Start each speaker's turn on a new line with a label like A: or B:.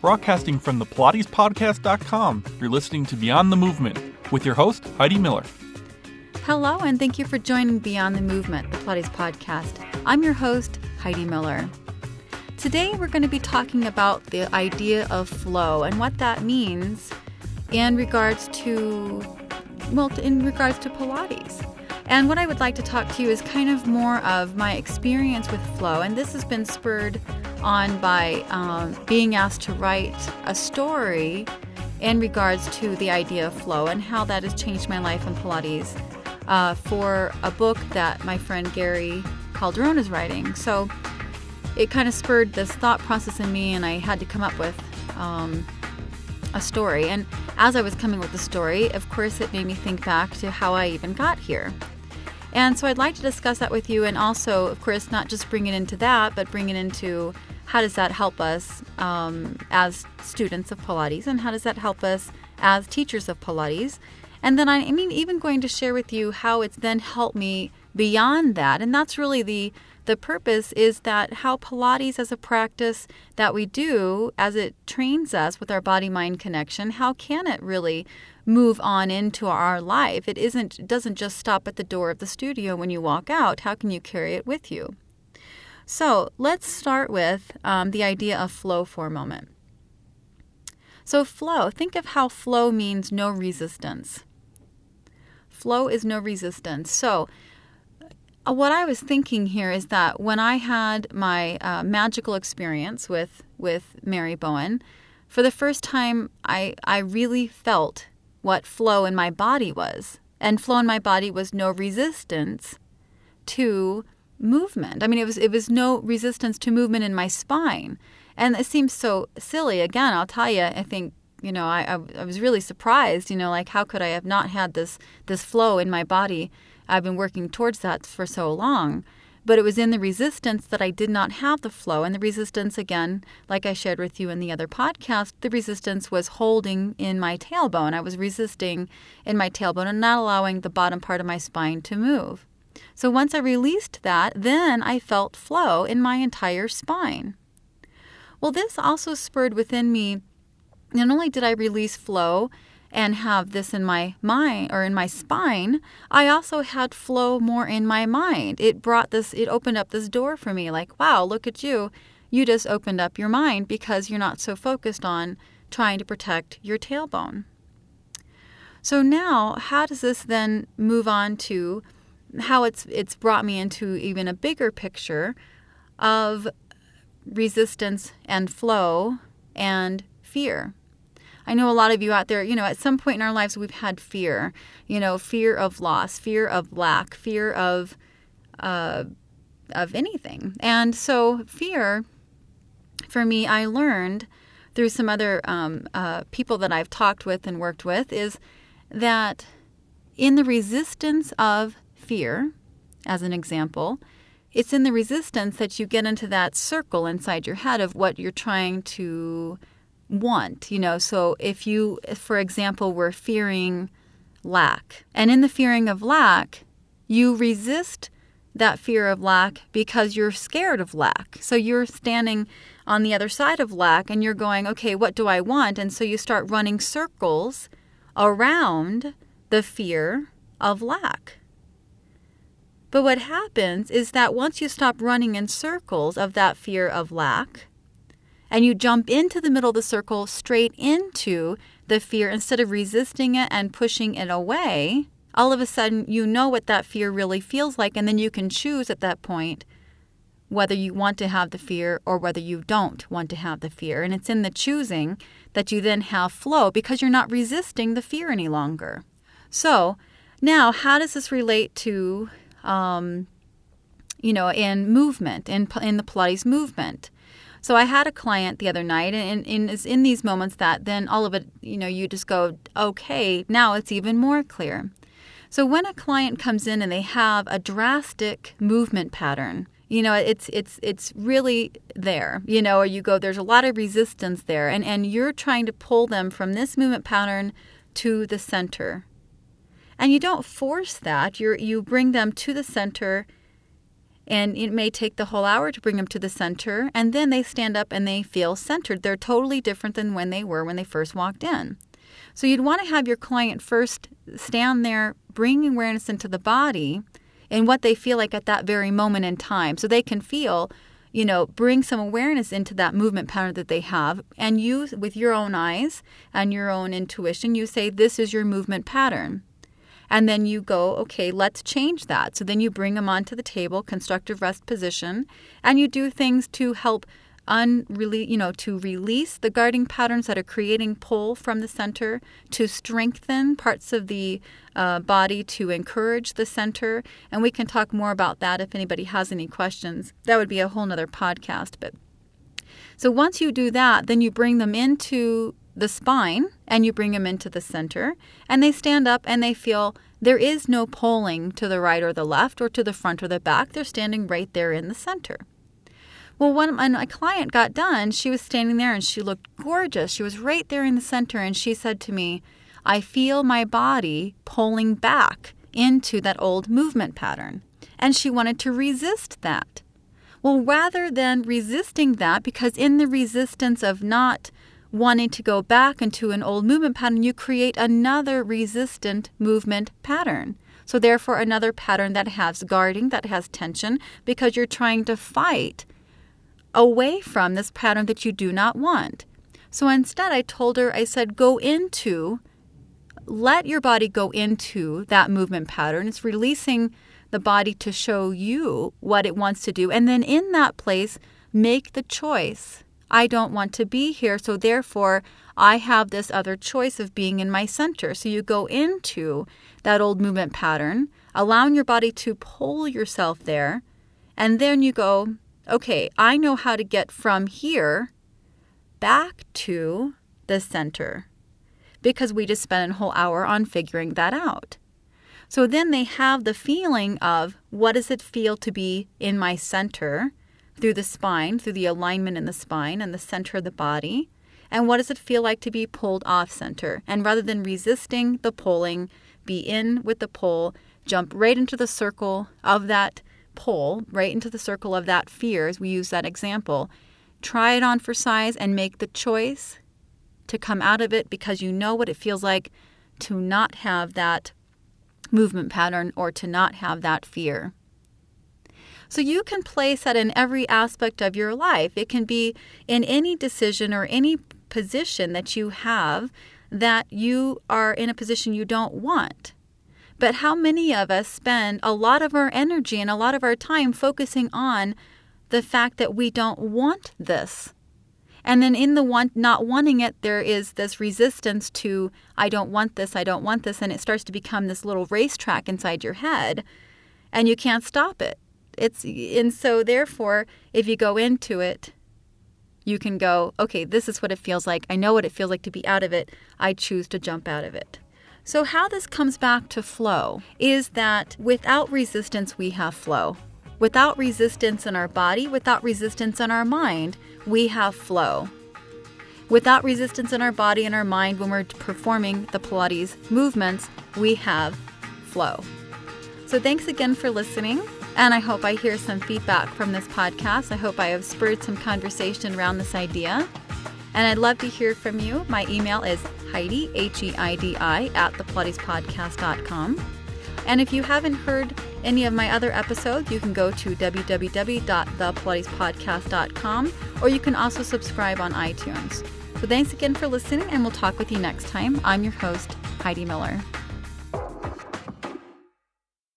A: Broadcasting from the PilatesPodcast.com, you're listening to Beyond the Movement with your host, Heidi Miller.
B: Hello, and thank you for joining Beyond the Movement, the Pilates podcast. I'm your host, Heidi Miller. Today, we're going to be talking about the idea of flow and what that means in regards to, well, in regards to Pilates. And what I would like to talk to you is kind of more of my experience with flow. And this has been spurred on by um, being asked to write a story in regards to the idea of flow and how that has changed my life in Pilates uh, for a book that my friend Gary Calderon is writing. So it kind of spurred this thought process in me, and I had to come up with um, a story. And as I was coming with the story, of course, it made me think back to how I even got here. And so I'd like to discuss that with you, and also, of course, not just bring it into that, but bring it into how does that help us um, as students of Pilates, and how does that help us as teachers of Pilates. And then I, I mean, even going to share with you how it's then helped me beyond that. And that's really the the purpose is that how Pilates as a practice that we do as it trains us with our body mind connection, how can it really move on into our life. It isn't it doesn't just stop at the door of the studio when you walk out. How can you carry it with you? So let's start with um, the idea of flow for a moment. So flow, think of how flow means no resistance. Flow is no resistance. So uh, what I was thinking here is that when I had my uh, magical experience with with Mary Bowen, for the first time, I I really felt what flow in my body was. And flow in my body was no resistance to movement. I mean, it was it was no resistance to movement in my spine. And it seems so silly. Again, I'll tell you, I think you know, I, I, I was really surprised. You know, like how could I have not had this this flow in my body? I've been working towards that for so long. But it was in the resistance that I did not have the flow. And the resistance, again, like I shared with you in the other podcast, the resistance was holding in my tailbone. I was resisting in my tailbone and not allowing the bottom part of my spine to move. So once I released that, then I felt flow in my entire spine. Well, this also spurred within me not only did I release flow and have this in my mind or in my spine, I also had flow more in my mind. It brought this, it opened up this door for me like, wow, look at you. You just opened up your mind because you're not so focused on trying to protect your tailbone. So now, how does this then move on to how it's it's brought me into even a bigger picture of resistance and flow and fear? I know a lot of you out there, you know, at some point in our lives we've had fear, you know, fear of loss, fear of lack, fear of uh, of anything. And so fear, for me, I learned through some other um, uh, people that I've talked with and worked with is that in the resistance of fear, as an example, it's in the resistance that you get into that circle inside your head of what you're trying to want, you know. So if you, for example, were fearing lack, and in the fearing of lack, you resist that fear of lack because you're scared of lack. So you're standing on the other side of lack and you're going, okay, what do I want? And so you start running circles around the fear of lack. But what happens is that once you stop running in circles of that fear of lack, and you jump into the middle of the circle straight into the fear instead of resisting it and pushing it away, all of a sudden you know what that fear really feels like, and then you can choose at that point whether you want to have the fear or whether you don't want to have the fear. And it's in the choosing that you then have flow because you're not resisting the fear any longer. So, now how does this relate to, um, you know, in movement, in, in the Pilates movement? So I had a client the other night, and, and it's in these moments that then all of it, you know, you just go, okay, now it's even more clear. So when a client comes in and they have a drastic movement pattern, you know, it's it's it's really there, you know, or you go, there's a lot of resistance there, and and you're trying to pull them from this movement pattern to the center, and you don't force that. You you bring them to the center And it may take the whole hour to bring them to the center, and then they stand up and they feel centered. They're totally different than when they were when they first walked in. So you'd want to have your client first stand there, bring awareness into the body and what they feel like at that very moment in time so they can feel you know, bring some awareness into that movement pattern that they have. And you, with your own eyes and your own intuition, you say, This is your movement pattern. And then you go, okay, let's change that. So then you bring them onto the table, constructive rest position, and you do things to help unrele- you know, to release the guarding patterns that are creating pull from the center, to strengthen parts of the uh, body, to encourage the center. And we can talk more about that if anybody has any questions. That would be a whole nother podcast. But so once you do that, then you bring them into the spine and you bring them into the center, and they stand up and they feel there is no pulling to the right or the left or to the front or the back. They're standing right there in the center. Well, when my client got done, she was standing there and she looked gorgeous. She was right there in the center, and she said to me, I feel my body pulling back into that old movement pattern. And she wanted to resist that. Well, rather than resisting that, because in the resistance of not wanting to go back into an old movement pattern, you create another resistant movement pattern. So, therefore, another pattern that has guarding, that has tension, because you're trying to fight away from this pattern that you do not want. So instead, I told her, I said, go into, let your body go into that movement pattern. It's releasing the body to show you what it wants to do. And then in that place, make the choice. I don't want to be here, so therefore I have this other choice of being in my center. So you go into that old movement pattern, allowing your body to pull yourself there, and then you go, okay, I know how to get from here back to the center because we just spent a whole hour on figuring that out. So then they have the feeling of what does it feel to be in my center through the spine, through the alignment in the spine and the center of the body, and what does it feel like to be pulled off center? And rather than resisting the pulling, be in with the pull, jump right into the circle of that pull right into the circle of that fear, as we use that example, try it on for size and make the choice to come out of it because you know what it feels like to not have that movement pattern or to not have that fear. So you can place that in every aspect of your life. It can be in any decision or any position that you have that you are in a position you don't want. But how many of us spend a lot of our energy and a lot of our time focusing on the fact that we don't want this? And then in the want, not wanting it, there is this resistance to, I don't want this, I don't want this. And it starts to become this little racetrack inside your head, and you can't stop it. It's, and so, therefore, if you go into it, you can go, okay, this is what it feels like. I know what it feels like to be out of it. I choose to jump out of it. So, how this comes back to flow is that without resistance, we have flow. Without resistance in our body, without resistance in our mind, we have flow. Without resistance in our body and our mind when we're performing the Pilates movements, we have flow. So, thanks again for listening. And I hope I hear some feedback from this podcast. I hope I have spurred some conversation around this idea. And I'd love to hear from you. My email is Heidi, H E I D I, at thepilatespodcast.com. And if you haven't heard any of my other episodes, you can go to www.thepilatespodcast.com or you can also subscribe on iTunes. So thanks again for listening, and we'll talk with you next time. I'm your host, Heidi Miller.